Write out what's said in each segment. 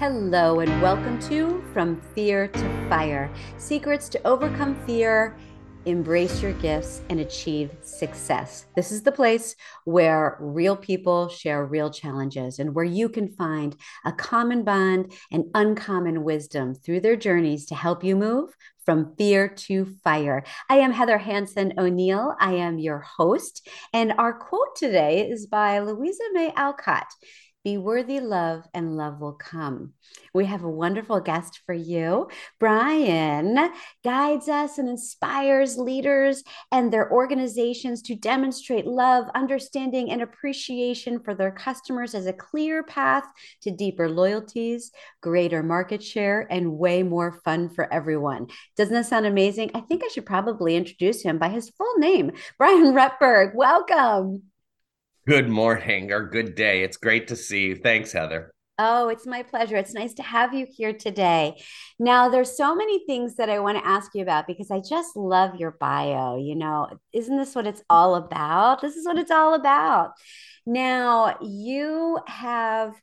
Hello, and welcome to From Fear to Fire Secrets to Overcome Fear, Embrace Your Gifts, and Achieve Success. This is the place where real people share real challenges and where you can find a common bond and uncommon wisdom through their journeys to help you move from fear to fire. I am Heather Hanson O'Neill. I am your host, and our quote today is by Louisa May Alcott. Be worthy, love, and love will come. We have a wonderful guest for you. Brian guides us and inspires leaders and their organizations to demonstrate love, understanding, and appreciation for their customers as a clear path to deeper loyalties, greater market share, and way more fun for everyone. Doesn't that sound amazing? I think I should probably introduce him by his full name. Brian Rutberg, welcome. Good morning or good day. It's great to see you. Thanks, Heather. Oh, it's my pleasure. It's nice to have you here today. Now, there's so many things that I want to ask you about because I just love your bio. You know, isn't this what it's all about? This is what it's all about. Now, you have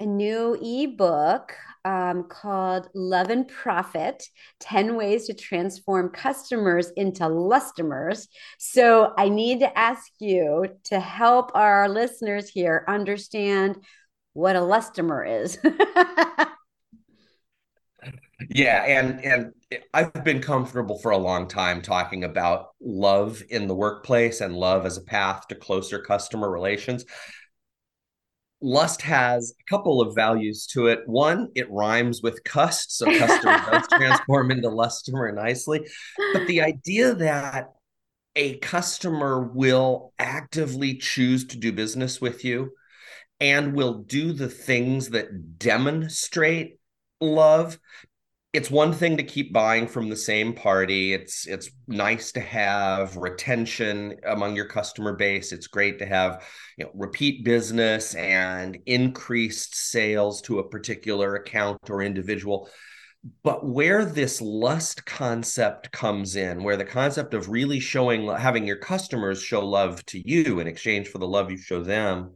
a new ebook um, called Love and Profit 10 Ways to Transform Customers into Lustomers. So I need to ask you to help our listeners here understand what a lustomer is. yeah, and and I've been comfortable for a long time talking about love in the workplace and love as a path to closer customer relations. Lust has a couple of values to it. One, it rhymes with cust, so customer does transform into lustomer nicely. But the idea that a customer will actively choose to do business with you and will do the things that demonstrate love it's one thing to keep buying from the same party. It's it's nice to have retention among your customer base. It's great to have you know repeat business and increased sales to a particular account or individual. But where this lust concept comes in where the concept of really showing having your customers show love to you in exchange for the love you show them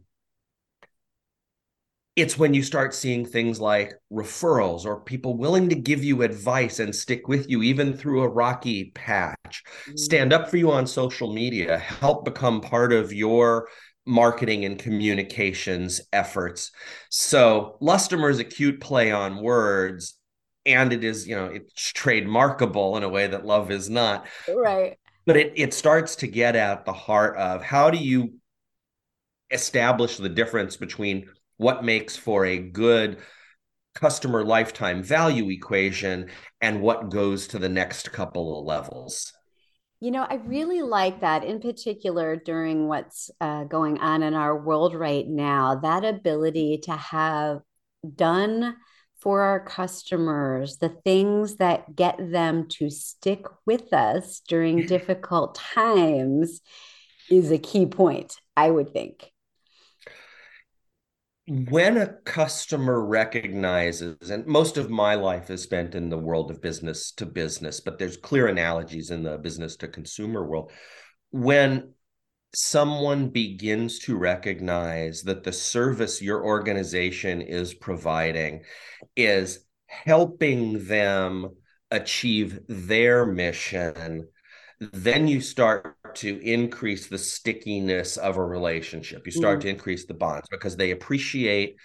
it's when you start seeing things like referrals or people willing to give you advice and stick with you even through a rocky patch. Mm-hmm. stand up for you on social media help become part of your marketing and communications efforts. So lustomer's a cute play on words and it is you know it's trademarkable in a way that love is not. Right. But it it starts to get at the heart of how do you establish the difference between what makes for a good customer lifetime value equation and what goes to the next couple of levels. You know, I really like that in particular during what's uh, going on in our world right now, that ability to have done for our customers the things that get them to stick with us during difficult times is a key point, I would think when a customer recognizes and most of my life is spent in the world of business to business but there's clear analogies in the business to consumer world. When someone begins to recognize that the service your organization is providing is helping them achieve their mission then you start to increase the stickiness of a relationship. You start mm. to increase the bonds because they appreciate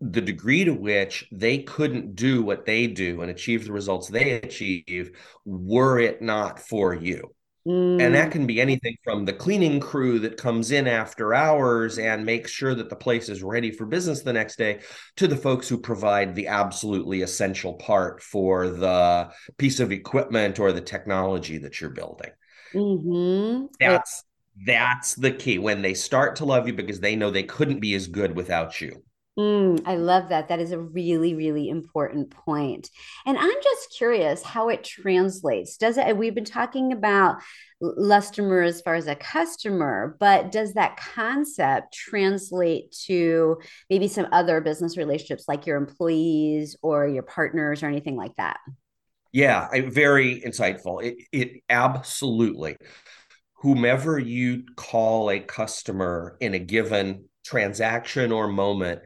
the degree to which they couldn't do what they do and achieve the results they achieve were it not for you. Mm. And that mm. can be anything from the cleaning crew that comes in after hours and makes sure that the place is ready for business the next day to the folks who provide the absolutely essential part for the piece of equipment or the technology that you're building. Mm-hmm. That's that's the key when they start to love you because they know they couldn't be as good without you. Mm, I love that. That is a really, really important point. And I'm just curious how it translates. Does it, we've been talking about Lustomer as far as a customer, but does that concept translate to maybe some other business relationships like your employees or your partners or anything like that? Yeah, very insightful. It, it absolutely. Whomever you call a customer in a given transaction or moment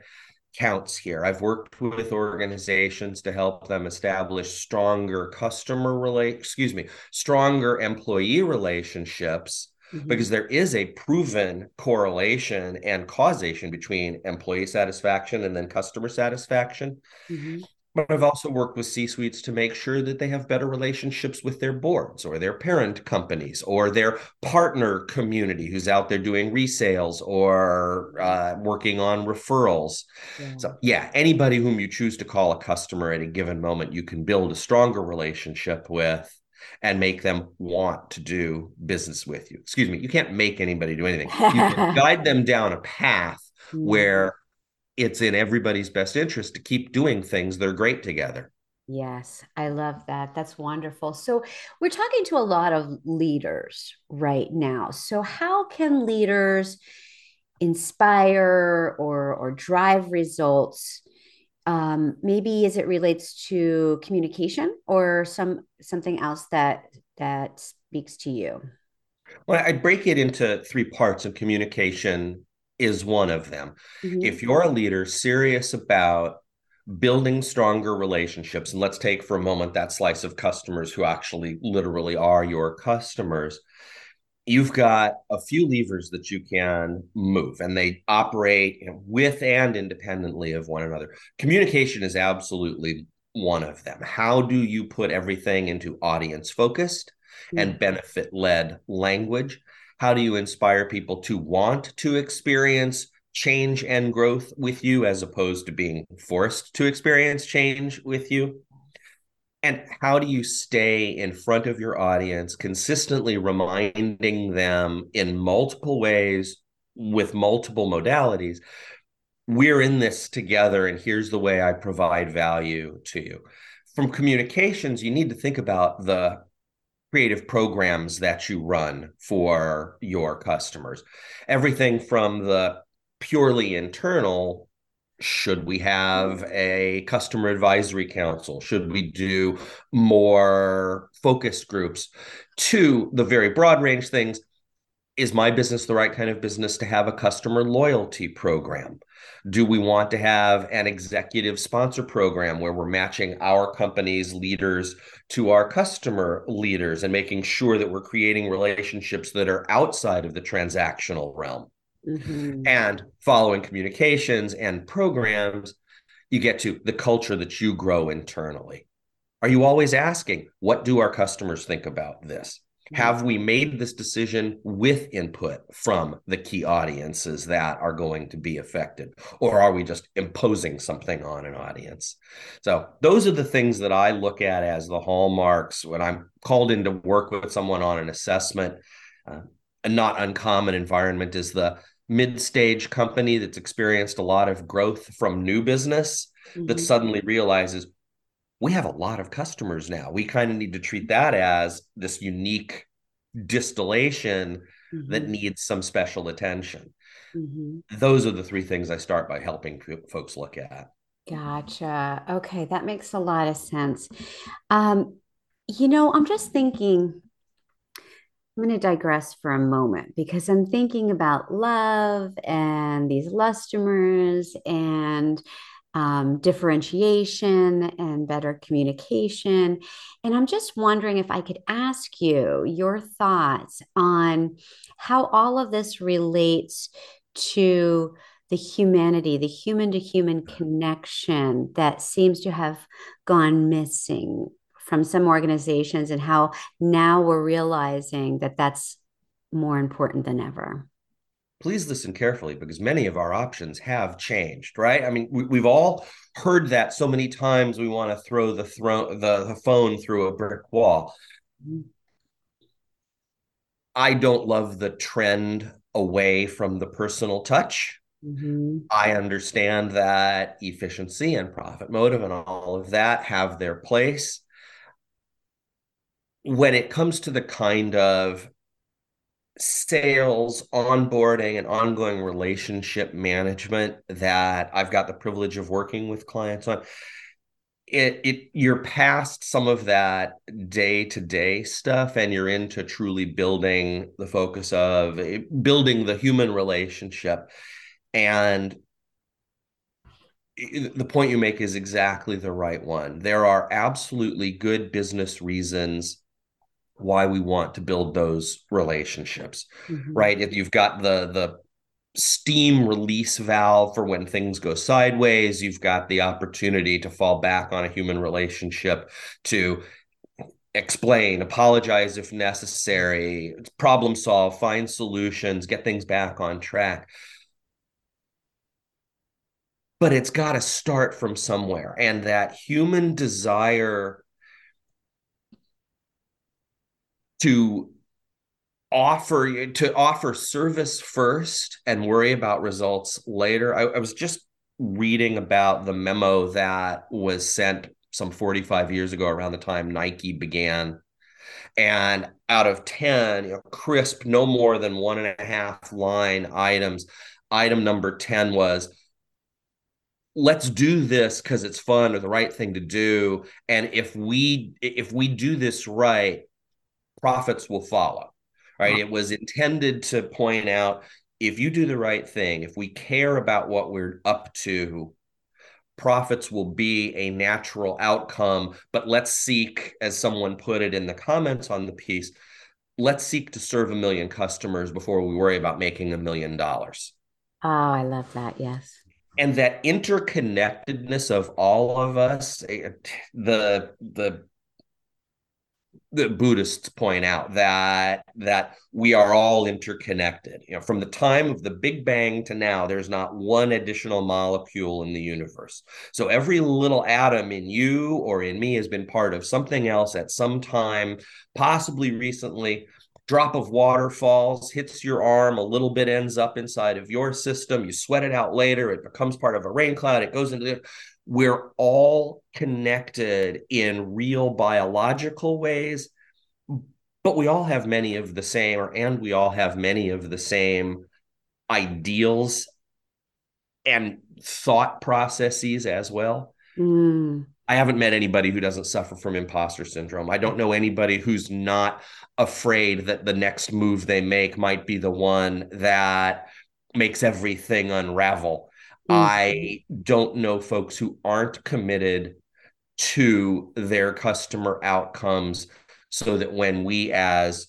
counts here. I've worked with organizations to help them establish stronger customer relate, excuse me, stronger employee relationships mm-hmm. because there is a proven correlation and causation between employee satisfaction and then customer satisfaction. Mm-hmm. But I've also worked with C suites to make sure that they have better relationships with their boards or their parent companies or their partner community who's out there doing resales or uh, working on referrals. Yeah. So, yeah, anybody whom you choose to call a customer at a given moment, you can build a stronger relationship with and make them want to do business with you. Excuse me, you can't make anybody do anything. You can guide them down a path where it's in everybody's best interest to keep doing things that are great together. Yes, I love that. That's wonderful. So, we're talking to a lot of leaders right now. So, how can leaders inspire or or drive results? Um, maybe as it relates to communication or some something else that that speaks to you. Well, I break it into three parts, of communication is one of them. Mm-hmm. If you're a leader serious about building stronger relationships, and let's take for a moment that slice of customers who actually literally are your customers, you've got a few levers that you can move and they operate with and independently of one another. Communication is absolutely one of them. How do you put everything into audience focused mm-hmm. and benefit led language? How do you inspire people to want to experience change and growth with you as opposed to being forced to experience change with you? And how do you stay in front of your audience, consistently reminding them in multiple ways with multiple modalities? We're in this together, and here's the way I provide value to you. From communications, you need to think about the creative programs that you run for your customers. Everything from the purely internal should we have a customer advisory council should we do more focus groups to the very broad range things is my business the right kind of business to have a customer loyalty program do we want to have an executive sponsor program where we're matching our company's leaders to our customer leaders and making sure that we're creating relationships that are outside of the transactional realm? Mm-hmm. And following communications and programs, you get to the culture that you grow internally. Are you always asking, what do our customers think about this? Have we made this decision with input from the key audiences that are going to be affected? Or are we just imposing something on an audience? So, those are the things that I look at as the hallmarks when I'm called in to work with someone on an assessment. Uh, a not uncommon environment is the mid stage company that's experienced a lot of growth from new business mm-hmm. that suddenly realizes we have a lot of customers now. We kind of need to treat that as this unique distillation mm-hmm. that needs some special attention. Mm-hmm. Those are the three things I start by helping folks look at. Gotcha. Okay, that makes a lot of sense. Um, you know, I'm just thinking, I'm going to digress for a moment because I'm thinking about love and these lustomers and um, differentiation and better communication. And I'm just wondering if I could ask you your thoughts on how all of this relates to the humanity, the human to human connection that seems to have gone missing from some organizations, and how now we're realizing that that's more important than ever please listen carefully because many of our options have changed, right? I mean, we, have all heard that so many times we want to throw the, throw, the, the phone through a brick wall. I don't love the trend away from the personal touch. Mm-hmm. I understand that efficiency and profit motive and all of that have their place. When it comes to the kind of sales, onboarding, and ongoing relationship management that I've got the privilege of working with clients on. It, it you're past some of that day to day stuff and you're into truly building the focus of eh, building the human relationship and the point you make is exactly the right one. There are absolutely good business reasons why we want to build those relationships, mm-hmm. right? If you've got the the steam release valve for when things go sideways, you've got the opportunity to fall back on a human relationship to explain, apologize if necessary, problem solve, find solutions, get things back on track. But it's got to start from somewhere. And that human desire to offer to offer service first and worry about results later. I, I was just reading about the memo that was sent some 45 years ago around the time Nike began. And out of 10, you know, crisp, no more than one and a half line items. Item number 10 was let's do this because it's fun or the right thing to do. And if we if we do this right, profits will follow. Right. It was intended to point out if you do the right thing, if we care about what we're up to, profits will be a natural outcome. But let's seek, as someone put it in the comments on the piece, let's seek to serve a million customers before we worry about making a million dollars. Oh, I love that. Yes. And that interconnectedness of all of us, eh, the the the Buddhists point out that that we are all interconnected. You know, from the time of the Big Bang to now, there's not one additional molecule in the universe. So every little atom in you or in me has been part of something else at some time, possibly recently. Drop of water falls, hits your arm, a little bit ends up inside of your system. You sweat it out later. It becomes part of a rain cloud. It goes into the we're all connected in real biological ways but we all have many of the same or and we all have many of the same ideals and thought processes as well mm. I haven't met anybody who doesn't suffer from imposter syndrome i don't know anybody who's not afraid that the next move they make might be the one that makes everything unravel Mm-hmm. I don't know folks who aren't committed to their customer outcomes so that when we, as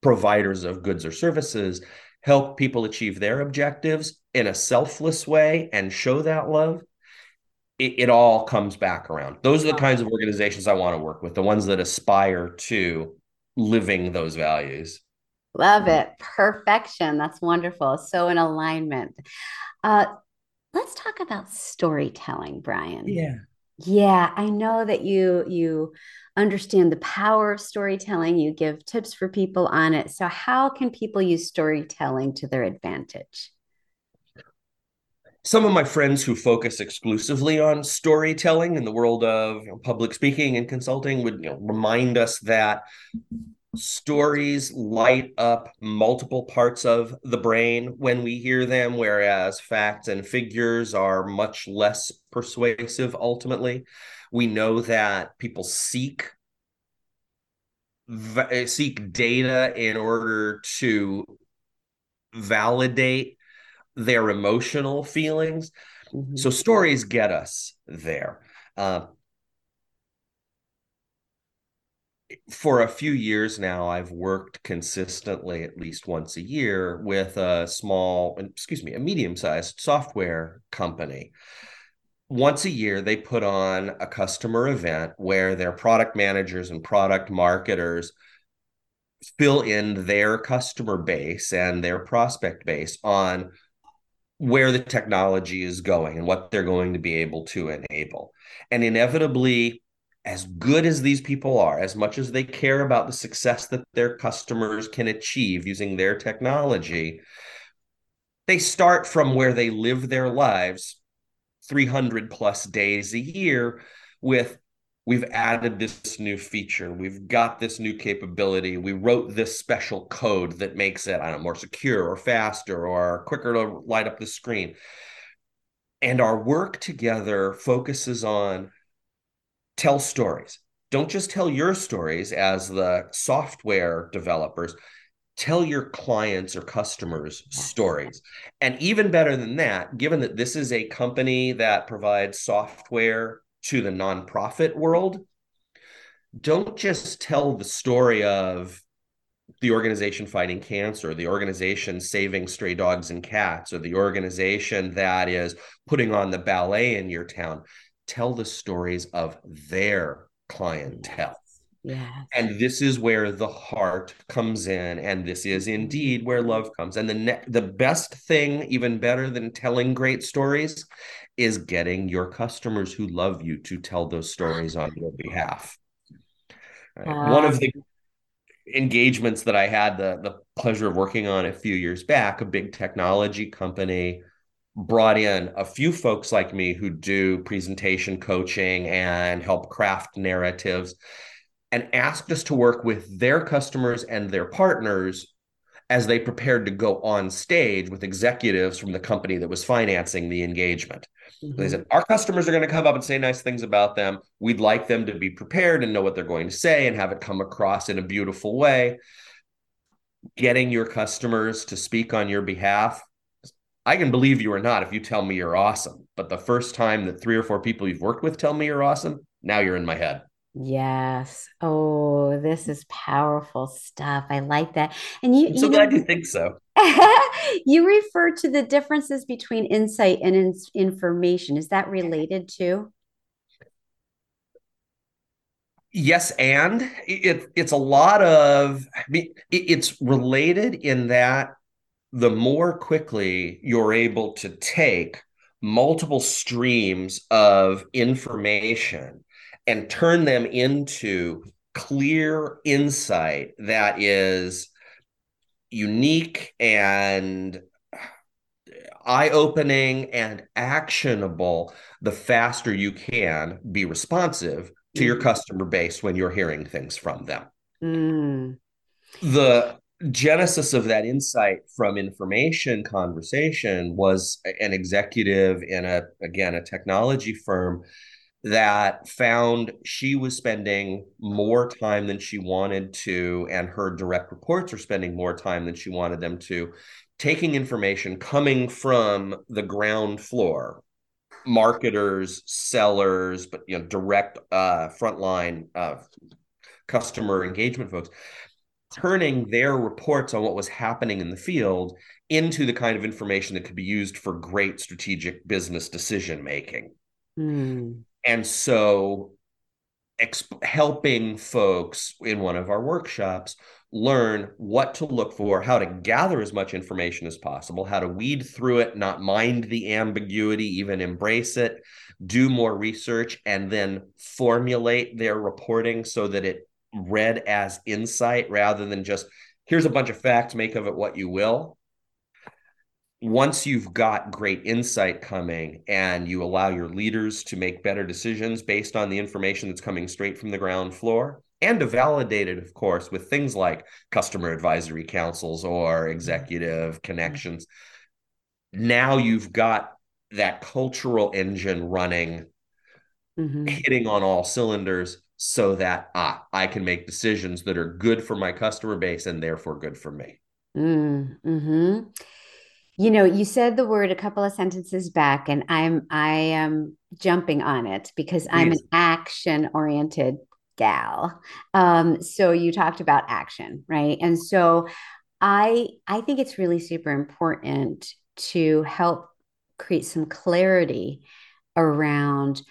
providers of goods or services, help people achieve their objectives in a selfless way and show that love, it, it all comes back around. Those are the kinds of organizations I want to work with, the ones that aspire to living those values. Love it. Perfection. That's wonderful. So in alignment. Uh, let's talk about storytelling, Brian. Yeah. Yeah, I know that you you understand the power of storytelling. You give tips for people on it. So how can people use storytelling to their advantage? Some of my friends who focus exclusively on storytelling in the world of you know, public speaking and consulting would you know, remind us that stories light up multiple parts of the brain when we hear them, whereas facts and figures are much less persuasive ultimately. We know that people seek eh, seek data in order to validate their emotional feelings. Mm-hmm. So stories get us there. Uh, for a few years now, I've worked consistently at least once a year with a small, excuse me, a medium sized software company. Once a year, they put on a customer event where their product managers and product marketers fill in their customer base and their prospect base on where the technology is going and what they're going to be able to enable. And inevitably, as good as these people are, as much as they care about the success that their customers can achieve using their technology, they start from where they live their lives 300 plus days a year with we've added this new feature we've got this new capability we wrote this special code that makes it i don't know more secure or faster or quicker to light up the screen and our work together focuses on tell stories. Don't just tell your stories as the software developers. tell your clients or customers stories. And even better than that, given that this is a company that provides software to the nonprofit world, don't just tell the story of the organization fighting cancer, the organization saving stray dogs and cats, or the organization that is putting on the ballet in your town. Tell the stories of their clientele. Yeah. And this is where the heart comes in, and this is mm-hmm. indeed where love comes. And the ne- the best thing, even better than telling great stories, is getting your customers who love you to tell those stories on your behalf. Right? One of um the engagements that I had the the pleasure of working on a few years back, a big technology company brought in a few folks like me who do presentation coaching and help craft narratives and asked us to work with their customers and their partners as they prepared to go on stage with executives from the company that was financing the engagement. Mm-hmm. They said, Our customers are going to come up and say nice things about them. We'd like them to be prepared and know what they're going to say and have it come across in a beautiful way. Getting your customers to speak on your behalf. I can believe you or not if you tell me you're awesome. But the first time that three or four people you've worked with tell me you're awesome, now you're in my head. Yes. Oh, this is powerful stuff. I like that. And you, I'm so you glad know, you think so. you refer to the differences between insight and in- information. Is that related to? Yes, and it it's a lot of I mean, it, it's related in that the more quickly you're able to take multiple streams of information and turn them into clear insight that is unique and eye opening and actionable, the faster you can be responsive to mm. your customer base when you're hearing things from them. Mm. The genesis of that insight from information conversation was an executive in a again a technology firm that found she was spending more time than she wanted to, and her direct reports are spending more time than she wanted them to, taking information coming from the ground floor, marketers, sellers, but you know, direct uh, frontline uh, customer engagement folks, turning their reports on what was happening in the field into the kind of information that could be used for great strategic business decision making. Mm. And so exp- helping folks in one of our workshops learn what to look for, how to gather as much information as possible, how to weed through it, not mind the ambiguity, even embrace it, do more research, and then formulate their reporting so that it read as insight rather than just here's a bunch of facts, make of it what you will once you've got great insight coming and you allow your leaders to make better decisions based on the information that's coming straight from the ground floor and to validate it, of course, with things like customer advisory councils or executive connections. Now you've got that cultural engine running, mm-hmm. hitting on all cylinders so that ah, I can make decisions that are good for my customer base and therefore good for me. Mm, hmm you know you said the word a couple of sentences back and i'm i am jumping on it because i'm an action oriented gal. Um so you talked about action right? And so i i think it's really super important to help create some clarity around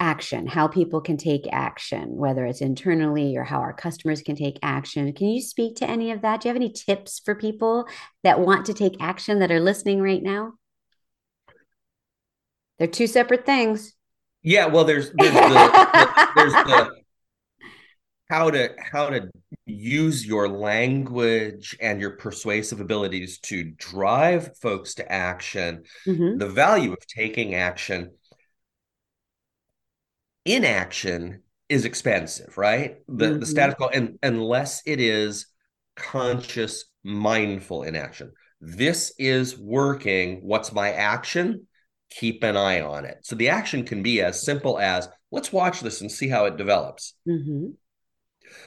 action, how people can take action, whether it's internally or how our customers can take action. Can you speak to any of that? Do you have any tips for people that want to take action that are listening right now? They're two separate things. Yeah, well, there's there's the, the there's the how to how to use your language and your persuasive abilities to drive folks to action. Mm-hmm. The value of taking action inaction is expensive, right? The mm-hmm. the status quo, and unless it is conscious, mindful inaction. This is working. What's my action? Keep an eye on it. So the action can be as simple as let's watch this and see how it develops. Mm-hmm.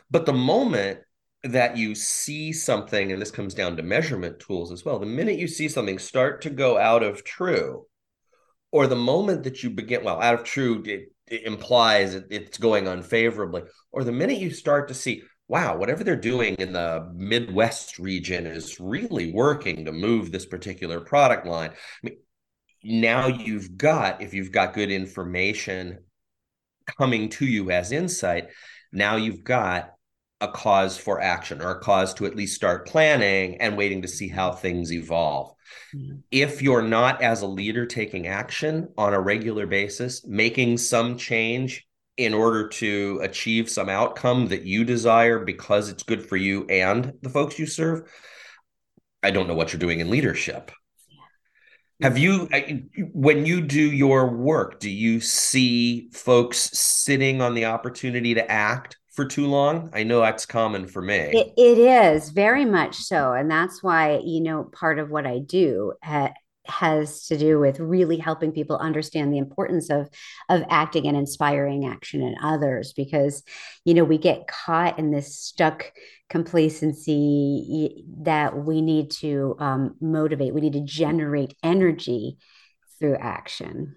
But the moment that you see something, and this comes down to measurement tools as well, the minute you see something start to go out of true, or the moment that you begin, well, out of true, it, implies it's going unfavorably, or the minute you start to see, wow, whatever they're doing in the Midwest region is really working to move this particular product line. I mean, now you've got, if you've got good information coming to you as insight, now you've got a cause for action or a cause to at least start planning and waiting to see how things evolve. Mm-hmm. If you're not, as a leader, taking action on a regular basis, making some change in order to achieve some outcome that you desire because it's good for you and the folks you serve, I don't know what you're doing in leadership. Have you, when you do your work, do you see folks sitting on the opportunity to act for too long? I know that's common for me. It, it is very much so. And that's why, you know, part of what I do ha- has to do with really helping people understand the importance of of acting and inspiring action in others because you know we get caught in this stuck complacency that we need to um, motivate we need to generate energy through action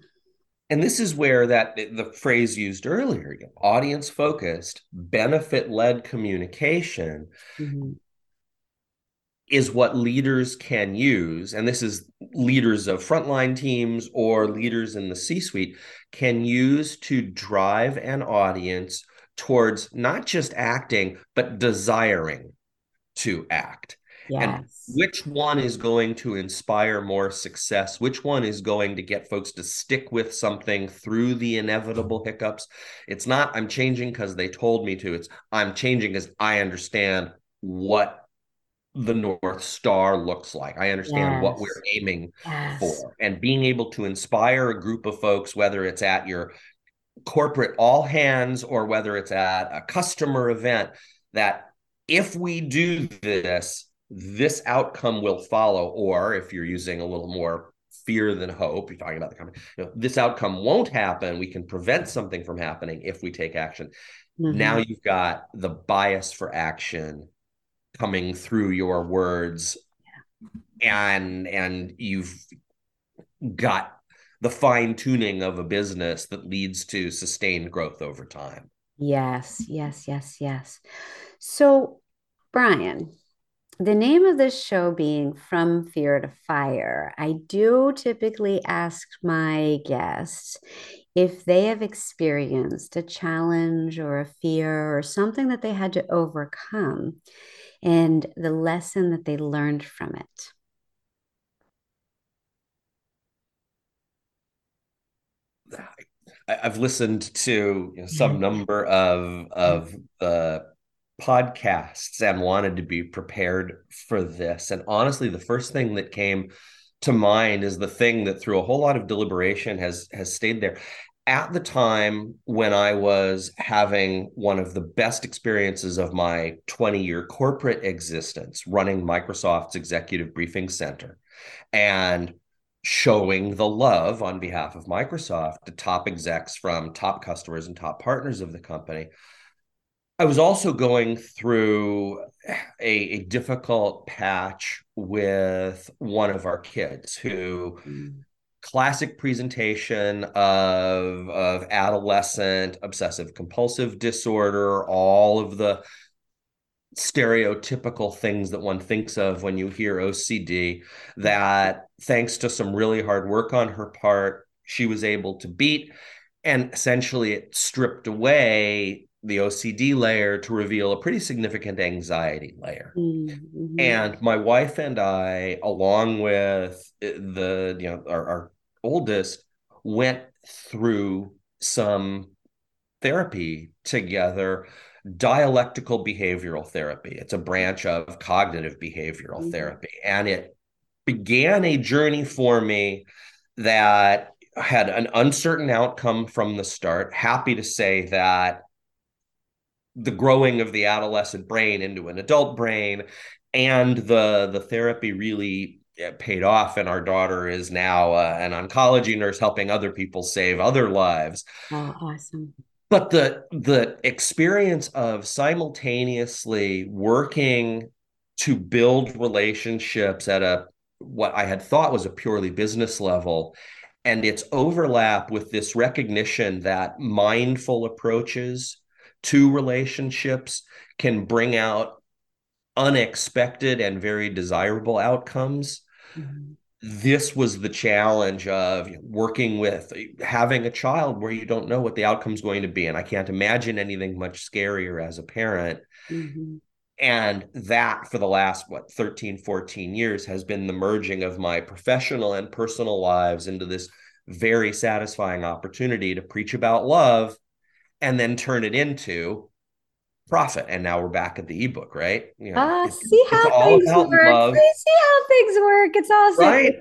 and this is where that the phrase used earlier audience focused benefit led communication mm-hmm. is what leaders can use and this is leaders of frontline teams or leaders in the c suite can use to drive an audience towards not just acting but desiring to act Yes. And which one is going to inspire more success? Which one is going to get folks to stick with something through the inevitable hiccups? It's not I'm changing because they told me to. It's I'm changing because I understand what the North Star looks like. I understand yes. what we're aiming yes. for. And being able to inspire a group of folks, whether it's at your corporate all hands or whether it's at a customer event, that if we do this, this outcome will follow. Or if you're using a little more fear than hope, you're talking about the company, you know, this outcome won't happen. We can prevent something from happening if we take action. Mm-hmm. Now you've got the bias for action coming through your words and and you've got the fine tuning of a business that leads to sustained growth over time. Yes, yes, yes, yes. So, Brian, the name of this show being From Fear to Fire, I do typically ask my guests if they have experienced a challenge or a fear or something that they had to overcome and the lesson that they learned from it. I've listened to you know, some mm-hmm. number of of the podcasts and wanted to be prepared for this. And honestly, the first thing that came to mind is the thing that through a whole lot of deliberation has has stayed there. At the time when I was having one of the best experiences of my 20 year corporate existence running Microsoft's executive briefing center and showing the love on behalf of Microsoft to top execs from top customers and top partners of the company, I was also going through a, a, difficult patch with one of our kids who mm. classic presentation of of adolescent obsessive compulsive disorder all of the stereotypical things that one thinks of when you hear OCD that thanks to some really hard work on her part she was able to beat and essentially it stripped away the OCD layer to reveal a pretty significant anxiety layer. Mm-hmm. And my wife and I, along with the, you know, our, our oldest, went through some therapy together dialectical behavioral therapy. It's a branch of cognitive behavioral mm-hmm. therapy. And it began a journey for me that had an uncertain outcome from the start. Happy to say that the growing of the adolescent brain into an adult brain and the the therapy really paid off and our daughter is now uh, an oncology nurse helping other people save other lives. Oh awesome. But the the experience of simultaneously working to build relationships at a what I had thought was a purely business level and its overlap with this recognition that mindful approaches to relationships can bring out unexpected and very desirable outcomes. Mm-hmm. This was the challenge of working with having a child where you don't know what the outcome is going to be. And I can't imagine anything much scarier as a parent. Mm-hmm. And that for the last, what, 13, 14 years has been the merging of my professional and personal lives into this very satisfying opportunity to preach about love and then turn it into profit. And now we're back at the ebook, right? You know, uh, see how things work. Love. See how things work. It's all right.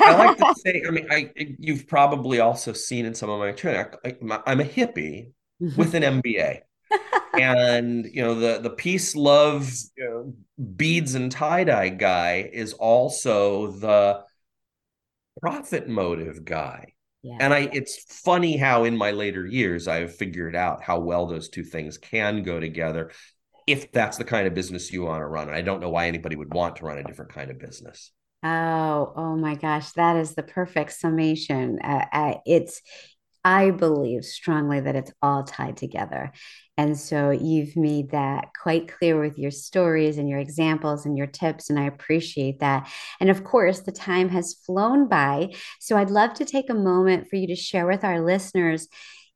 I like to say, I mean, I you've probably also seen in some of my training, I, am a hippie with an MBA. and you know the the peace love you know, beads and tie-dye guy is also the profit motive guy yeah. And I it's funny how in my later years I've figured out how well those two things can go together if that's the kind of business you want to run. And I don't know why anybody would want to run a different kind of business. Oh, oh my gosh, that is the perfect summation. Uh, uh, it's I believe strongly that it's all tied together. And so you've made that quite clear with your stories and your examples and your tips. And I appreciate that. And of course, the time has flown by. So I'd love to take a moment for you to share with our listeners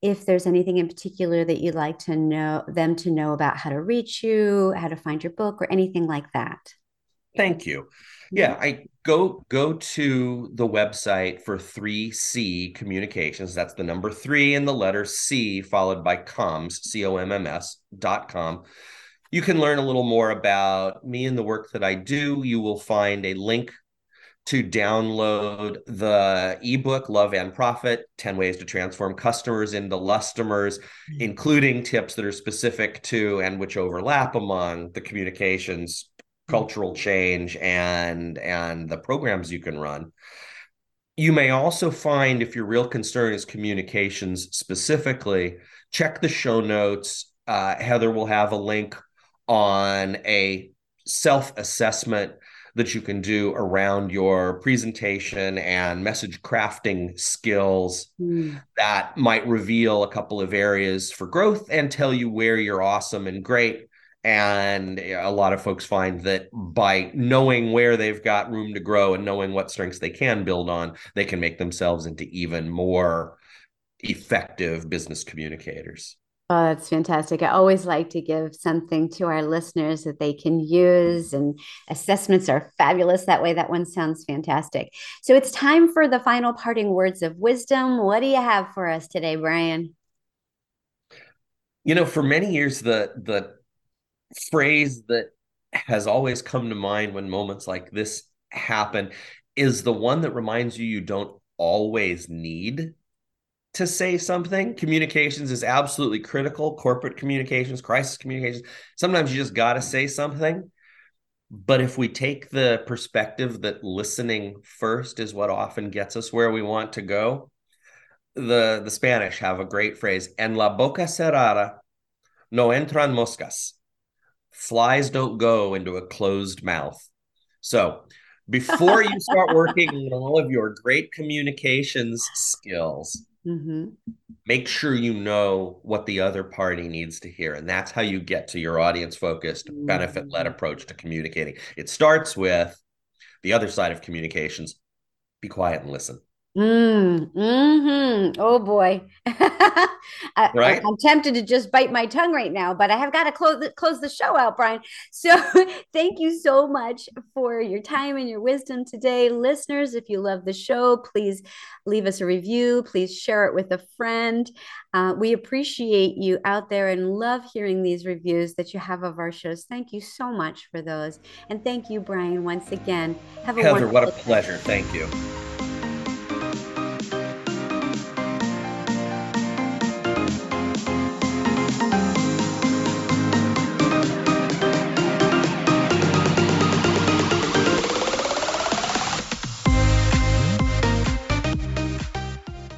if there's anything in particular that you'd like to know them to know about how to reach you, how to find your book, or anything like that. Thank you. Yeah, I go go to the website for 3C Communications. That's the number 3 and the letter C followed by comms, C O M M S dot com. You can learn a little more about me and the work that I do. You will find a link to download the ebook Love and Profit 10 Ways to Transform Customers into Lustomers, mm-hmm. including tips that are specific to and which overlap among the communications cultural change and and the programs you can run. You may also find if your real concern is communications specifically check the show notes. Uh, heather will have a link on a self-assessment that you can do around your presentation and message crafting skills mm. that might reveal a couple of areas for growth and tell you where you're awesome and great and a lot of folks find that by knowing where they've got room to grow and knowing what strengths they can build on, they can make themselves into even more effective business communicators. Oh, that's fantastic. I always like to give something to our listeners that they can use, and assessments are fabulous that way. That one sounds fantastic. So it's time for the final parting words of wisdom. What do you have for us today, Brian? You know, for many years, the the phrase that has always come to mind when moments like this happen is the one that reminds you you don't always need to say something. Communications is absolutely critical. Corporate communications, crisis communications. Sometimes you just got to say something. But if we take the perspective that listening first is what often gets us where we want to go, the, the Spanish have a great phrase, en la boca cerrada no entran moscas flies don't go into a closed mouth. So before you start working on all of your great communications skills, mm-hmm. make sure you know what the other party needs to hear. And that's how you get to your audience focused, mm-hmm. benefit led approach to communicating. It starts with the other side of communications be quiet and listen. Mm, hmm Oh boy. I, right? I, am tempted to just bite my tongue right now, but I have got to close the, close the show out, Brian. So thank you so much for your time and your wisdom today. Listeners, if you love the show, please leave us a review. Please share it with a friend. Uh, we appreciate you out there and love hearing these reviews that you have of our shows. Thank you so much for those. And thank you, Brian, once again. Have a Heather, what a pleasure. Thank you.